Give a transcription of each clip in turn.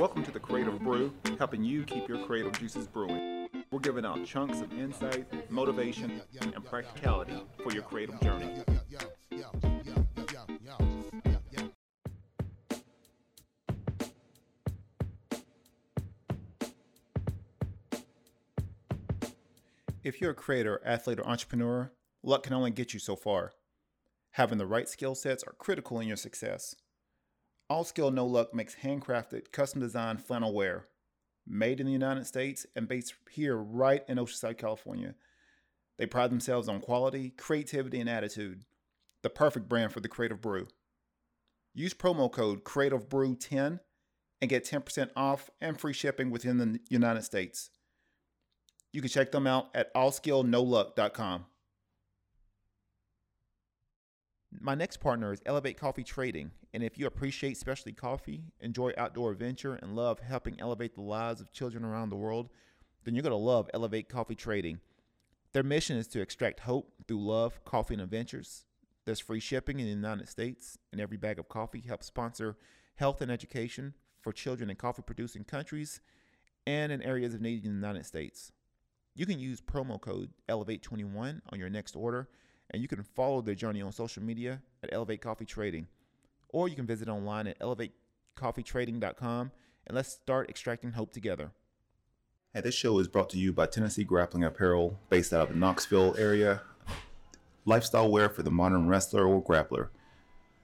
Welcome to the Creative Brew, helping you keep your creative juices brewing. We're giving out chunks of insight, motivation, and practicality for your creative journey. If you're a creator, athlete, or entrepreneur, luck can only get you so far. Having the right skill sets are critical in your success. All Skill No Luck makes handcrafted, custom designed flannel wear, made in the United States and based here right in Oceanside, California. They pride themselves on quality, creativity, and attitude. The perfect brand for the Creative Brew. Use promo code CreativeBrew10 and get 10% off and free shipping within the United States. You can check them out at allskillnoluck.com. My next partner is Elevate Coffee Trading, and if you appreciate specialty coffee, enjoy outdoor adventure, and love helping elevate the lives of children around the world, then you're going to love Elevate Coffee Trading. Their mission is to extract hope through love, coffee, and adventures. There's free shipping in the United States, and every bag of coffee helps sponsor health and education for children in coffee producing countries and in areas of need in the United States. You can use promo code Elevate21 on your next order, and you can follow their journey on social media at Elevate Coffee Trading. Or you can visit online at elevatecoffeetrading.com and let's start extracting hope together. Hey, this show is brought to you by Tennessee Grappling Apparel, based out of the Knoxville area. Lifestyle wear for the modern wrestler or grappler.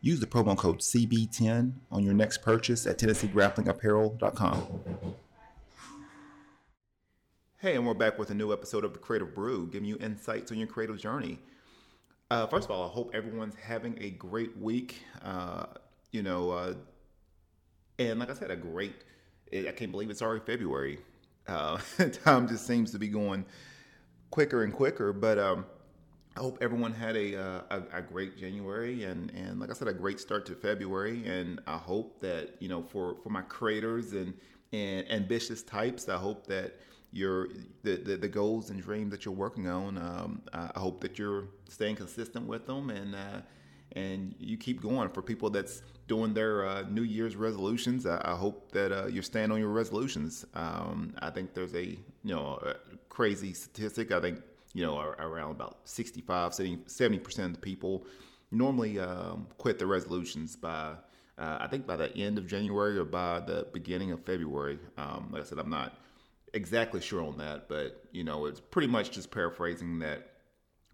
Use the promo code CB10 on your next purchase at TennesseeGrapplingApparel.com. Hey, and we're back with a new episode of the Creative Brew, giving you insights on your creative journey. Uh, first of all, I hope everyone's having a great week. Uh, you know, uh, and like I said, a great. I can't believe it's already February. Uh, time just seems to be going quicker and quicker. But um, I hope everyone had a, uh, a, a great January and and like I said, a great start to February. And I hope that you know for for my creators and and ambitious types, I hope that your the, the, the goals and dreams that you're working on. Um, I hope that you're staying consistent with them and uh, and you keep going. For people that's doing their uh, New Year's resolutions, I, I hope that uh, you're staying on your resolutions. Um, I think there's a you know a crazy statistic. I think you know around about 65, 70 percent of the people normally um, quit their resolutions by. Uh, I think by the end of January or by the beginning of February. Um, like I said, I'm not exactly sure on that, but you know, it's pretty much just paraphrasing that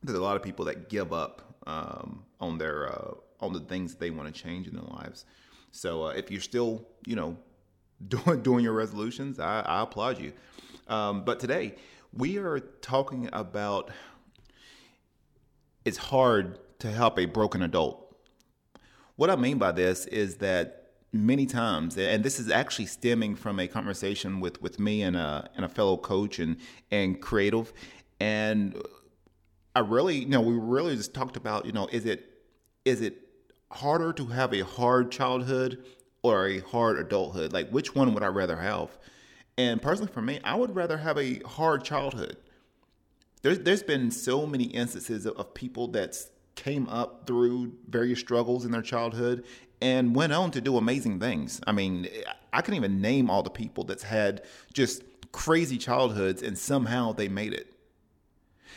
there's a lot of people that give up um, on their uh, on the things they want to change in their lives. So uh, if you're still, you know, doing doing your resolutions, I, I applaud you. Um, but today we are talking about it's hard to help a broken adult. What I mean by this is that many times, and this is actually stemming from a conversation with, with me and a, and a fellow coach and, and creative. And I really, you know, we really just talked about, you know, is it is it harder to have a hard childhood or a hard adulthood? Like, which one would I rather have? And personally, for me, I would rather have a hard childhood. There's there's been so many instances of, of people that's came up through various struggles in their childhood and went on to do amazing things. I mean, I can even name all the people that's had just crazy childhoods and somehow they made it.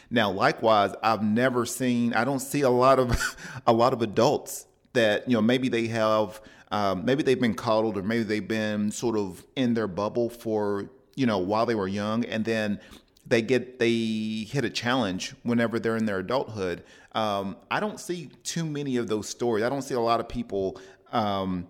Now, likewise, I've never seen. I don't see a lot of a lot of adults that you know maybe they have um, maybe they've been coddled or maybe they've been sort of in their bubble for you know while they were young and then they get they hit a challenge whenever they're in their adulthood. Um, I don't see too many of those stories. I don't see a lot of people um,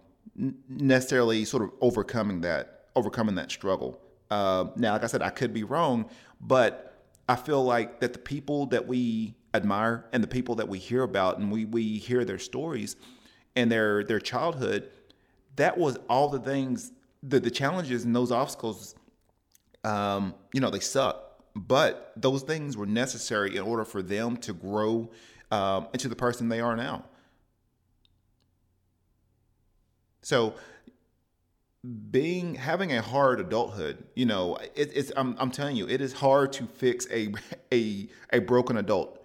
necessarily sort of overcoming that overcoming that struggle. Uh, now, like I said, I could be wrong, but I feel like that the people that we admire and the people that we hear about and we we hear their stories and their their childhood, that was all the things, the the challenges and those obstacles. Um, you know, they suck, but those things were necessary in order for them to grow um, into the person they are now. So being having a hard adulthood, you know, it, it's I'm, I'm telling you, it is hard to fix a a a broken adult.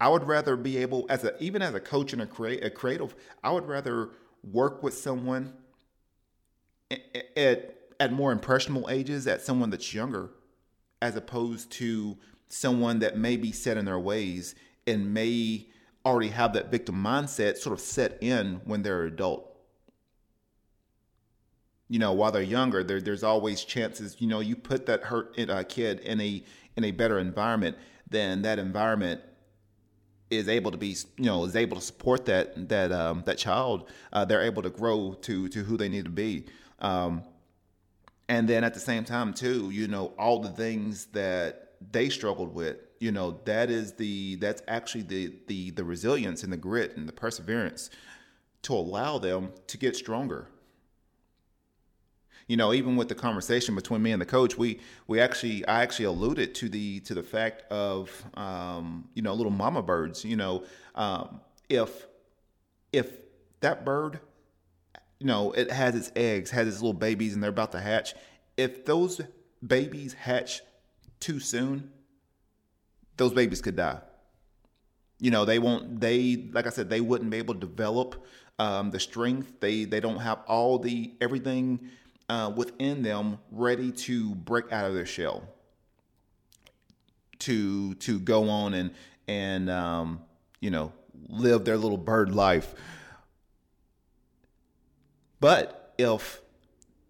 I would rather be able, as a even as a coach and a create a creative, I would rather work with someone at at more impressionable ages at someone that's younger, as opposed to someone that may be set in their ways and may already have that victim mindset sort of set in when they're adult. You know, while they're younger, there, there's always chances. You know, you put that hurt uh, kid in a in a better environment, then that environment is able to be you know is able to support that that um, that child. Uh, they're able to grow to to who they need to be. Um, and then at the same time too, you know, all the things that they struggled with you know that is the that's actually the the the resilience and the grit and the perseverance to allow them to get stronger. You know even with the conversation between me and the coach we we actually i actually alluded to the to the fact of um, you know little mama birds you know um, if if that bird you know it has its eggs has its little babies and they're about to hatch if those babies hatch too soon those babies could die. You know, they won't. They like I said, they wouldn't be able to develop um, the strength. They they don't have all the everything uh, within them ready to break out of their shell. To to go on and and um, you know live their little bird life. But if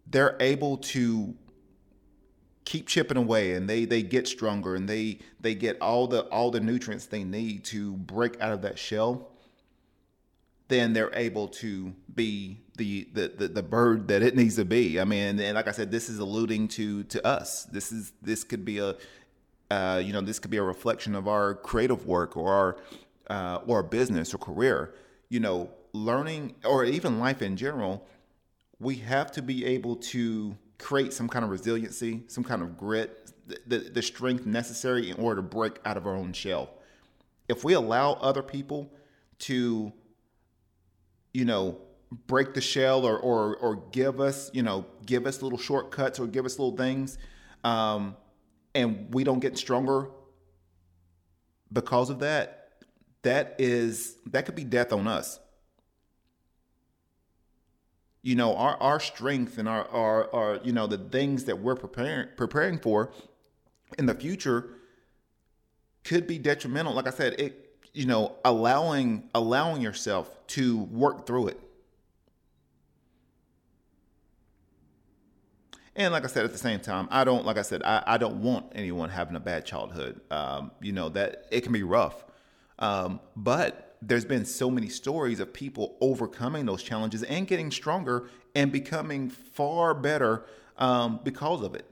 they're able to keep chipping away and they they get stronger and they they get all the all the nutrients they need to break out of that shell then they're able to be the the the, the bird that it needs to be. I mean and like i said this is alluding to to us. This is this could be a uh, you know this could be a reflection of our creative work or our uh, or business or career. You know learning or even life in general we have to be able to create some kind of resiliency, some kind of grit, the, the, the strength necessary in order to break out of our own shell. If we allow other people to, you know, break the shell or, or, or give us, you know, give us little shortcuts or give us little things, um, and we don't get stronger because of that, that is, that could be death on us you know our our strength and our our, our you know the things that we're preparing preparing for in the future could be detrimental. Like i said it you know allowing allowing yourself to work through it. And like i said at the same time i don't like i said i, I don't want anyone having a bad childhood. Um, you know that it can be rough. Um, but there's been so many stories of people overcoming those challenges and getting stronger and becoming far better um, because of it.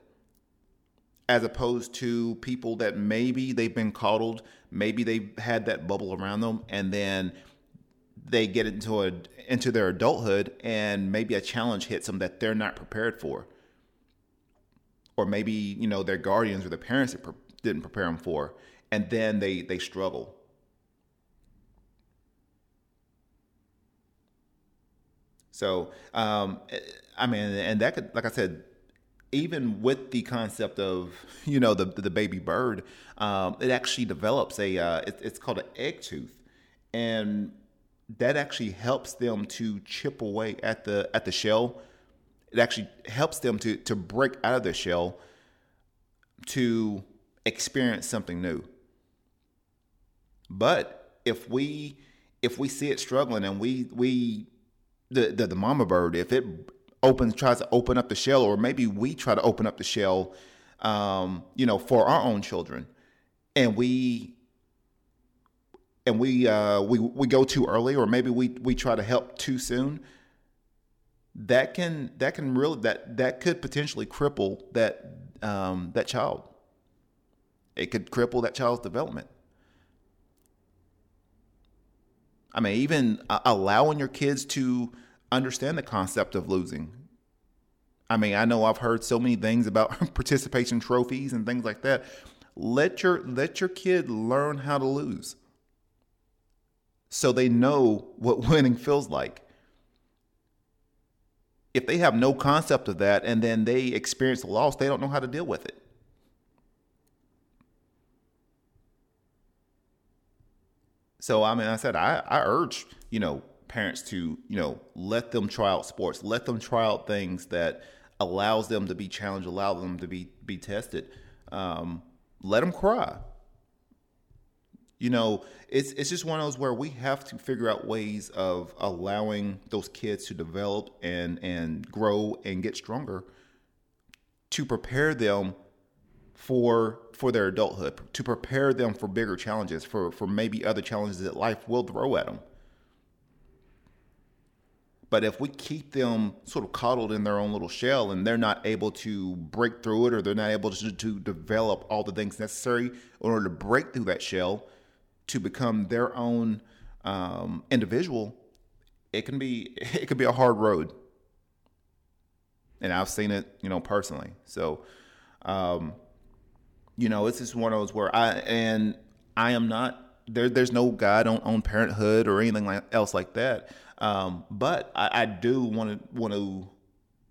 As opposed to people that maybe they've been coddled maybe they've had that bubble around them and then they get into a into their adulthood and maybe a challenge hits them that they're not prepared for. Or maybe you know their guardians or their parents didn't prepare them for and then they they struggle So, um, I mean, and that could, like I said, even with the concept of you know the the baby bird, um, it actually develops a uh, it, it's called an egg tooth, and that actually helps them to chip away at the at the shell. It actually helps them to to break out of the shell to experience something new. But if we if we see it struggling and we we the, the, the mama bird, if it opens tries to open up the shell, or maybe we try to open up the shell, um, you know, for our own children, and we and we uh, we we go too early, or maybe we we try to help too soon. That can that can really that that could potentially cripple that um, that child. It could cripple that child's development. I mean, even uh, allowing your kids to understand the concept of losing. I mean, I know I've heard so many things about participation trophies and things like that. Let your let your kid learn how to lose. So they know what winning feels like. If they have no concept of that and then they experience a loss, they don't know how to deal with it. So I mean, I said I, I urge you know parents to you know let them try out sports, let them try out things that allows them to be challenged, allow them to be be tested. Um, let them cry. You know, it's it's just one of those where we have to figure out ways of allowing those kids to develop and and grow and get stronger to prepare them for for their adulthood, to prepare them for bigger challenges, for for maybe other challenges that life will throw at them. But if we keep them sort of coddled in their own little shell and they're not able to break through it or they're not able to, to develop all the things necessary in order to break through that shell to become their own um, individual, it can be it can be a hard road. And I've seen it, you know, personally. So, um, you know, it's just one of those where I and I am not there. There's no guide on, on parenthood or anything like else like that. Um, but I, I do want to want to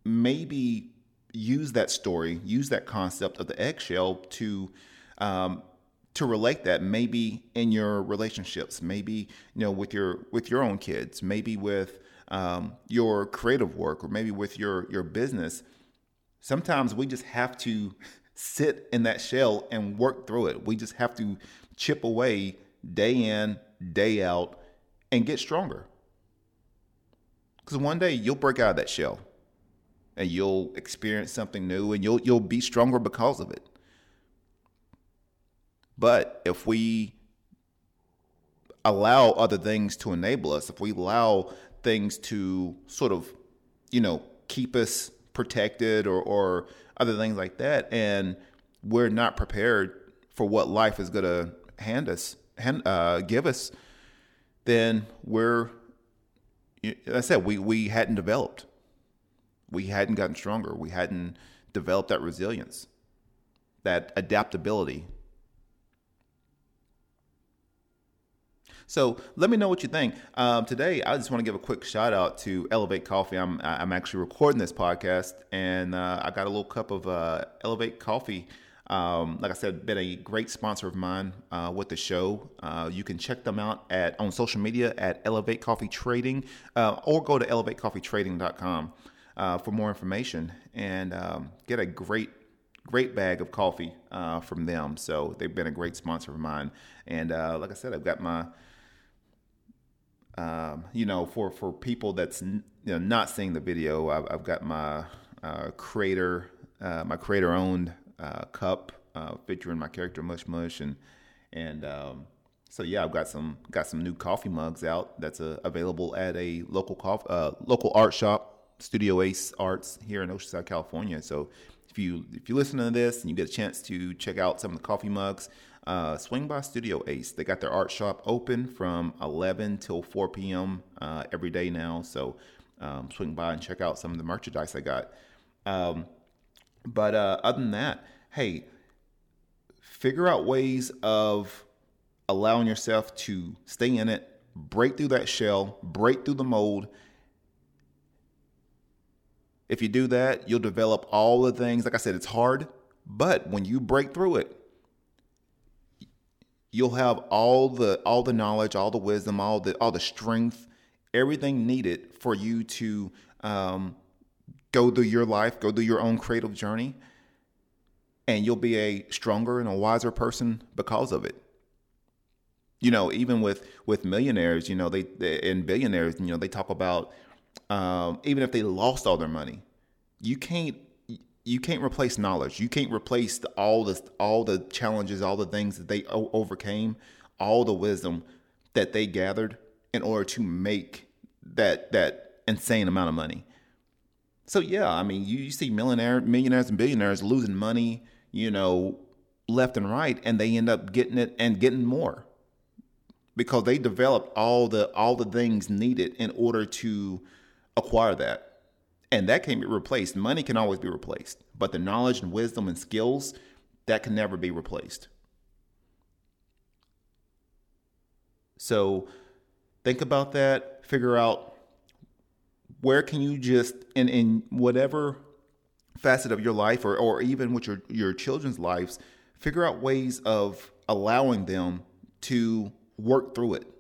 maybe use that story, use that concept of the eggshell to um, to relate that maybe in your relationships, maybe you know with your with your own kids, maybe with um, your creative work, or maybe with your your business. Sometimes we just have to sit in that shell and work through it. We just have to chip away day in, day out, and get stronger. Because one day you'll break out of that shell and you'll experience something new and you'll you'll be stronger because of it. But if we allow other things to enable us, if we allow things to sort of, you know, keep us protected or, or other things like that, and we're not prepared for what life is going to hand us, hand, uh, give us, then we're I said, we, we hadn't developed. We hadn't gotten stronger. We hadn't developed that resilience, that adaptability. So let me know what you think. Um, today, I just want to give a quick shout out to Elevate Coffee. I'm I'm actually recording this podcast, and uh, I got a little cup of uh, Elevate Coffee um, like I said, been a great sponsor of mine uh, with the show. Uh, you can check them out at on social media at Elevate Coffee Trading, uh, or go to elevatecoffeetrading.com uh, for more information and um, get a great great bag of coffee uh, from them. So they've been a great sponsor of mine. And uh, like I said, I've got my um, you know, for for people that's you know not seeing the video, I've, I've got my creator, my creator owned uh, cup uh, featuring my character Mush Mush and and um, so yeah, I've got some got some new coffee mugs out that's uh, available at a local coffee, uh, local art shop, Studio Ace Arts here in Oceanside, California. So if you if you listen to this and you get a chance to check out some of the coffee mugs, uh, swing by Studio Ace. They got their art shop open from 11 till 4 p.m. Uh, every day now. So um, swing by and check out some of the merchandise I got. Um, but uh, other than that, hey, figure out ways of allowing yourself to stay in it, break through that shell, break through the mold. If you do that, you'll develop all the things. Like I said, it's hard, but when you break through it, you'll have all the all the knowledge, all the wisdom, all the all the strength, everything needed for you to um, go through your life, go through your own creative journey, and you'll be a stronger and a wiser person because of it. You know, even with with millionaires, you know, they, they and billionaires, you know, they talk about um, even if they lost all their money, you can't you can't replace knowledge. You can't replace the, all the all the challenges, all the things that they o- overcame, all the wisdom that they gathered in order to make that that insane amount of money. So yeah, I mean, you, you see millionaire, millionaires and billionaires losing money, you know, left and right, and they end up getting it and getting more because they developed all the all the things needed in order to acquire that, and that can be replaced. Money can always be replaced, but the knowledge and wisdom and skills that can never be replaced. So think about that. Figure out where can you just in in whatever facet of your life or, or even with your, your children's lives, figure out ways of allowing them to work through it.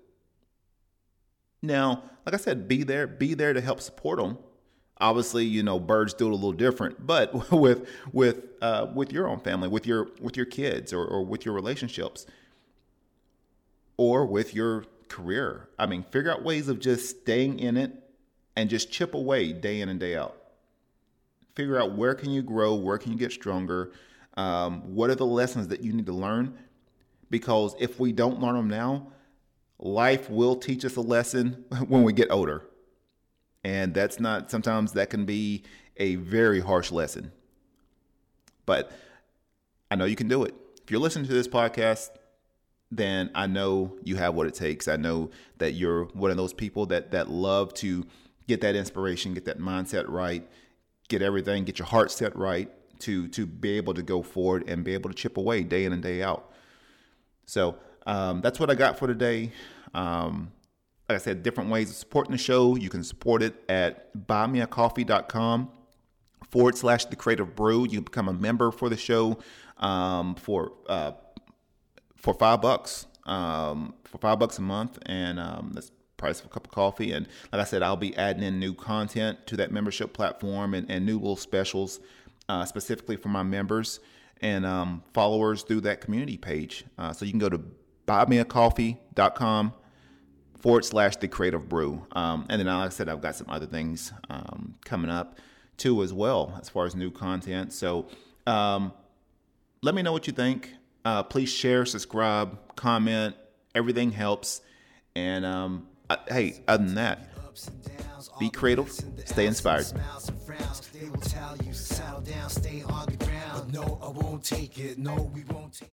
Now, like I said, be there, be there to help support them. Obviously, you know, birds do it a little different, but with with uh, with your own family, with your with your kids, or, or with your relationships, or with your career. I mean, figure out ways of just staying in it and just chip away day in and day out. Figure out where can you grow, where can you get stronger, um, what are the lessons that you need to learn, because if we don't learn them now, life will teach us a lesson when we get older. And that's not, sometimes that can be a very harsh lesson. But I know you can do it. If you're listening to this podcast, then I know you have what it takes. I know that you're one of those people that that love to get that inspiration, get that mindset right, get everything, get your heart set right to to be able to go forward and be able to chip away day in and day out. So um, that's what I got for today. Um, like I said, different ways of supporting the show. You can support it at buymeacoffee.com forward slash the creative brew. You can become a member for the show um, for uh, for five bucks. Um, for five bucks a month, and um, that's price of a cup of coffee. And like I said, I'll be adding in new content to that membership platform and, and new little specials uh, specifically for my members and um, followers through that community page. Uh, so you can go to buymeacoffee.com forward slash the creative brew. Um, and then, like I said, I've got some other things um, coming up too as well as far as new content. So um, let me know what you think. Uh, please share, subscribe, comment. Everything helps. And um, I, hey, other than that, be creative, stay inspired. No, I won't take it. No, we won't take